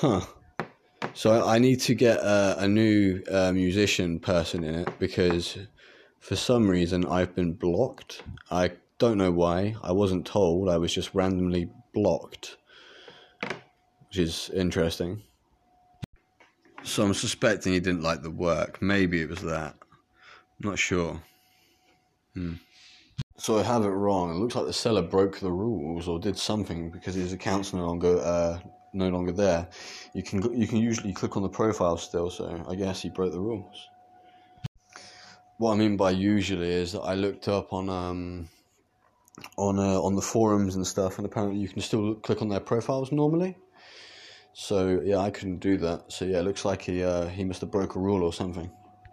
Huh. So I need to get a, a new uh, musician person in it because for some reason I've been blocked. I don't know why. I wasn't told. I was just randomly blocked, which is interesting. So I'm suspecting he didn't like the work. Maybe it was that. I'm not sure. Hmm. So I have it wrong. It looks like the seller broke the rules or did something because his account's no longer uh, no longer there. You can you can usually click on the profile still. So I guess he broke the rules. What I mean by usually is that I looked up on um, on uh, on the forums and stuff, and apparently you can still click on their profiles normally. So yeah, I couldn't do that. So yeah, it looks like he uh, he must have broke a rule or something.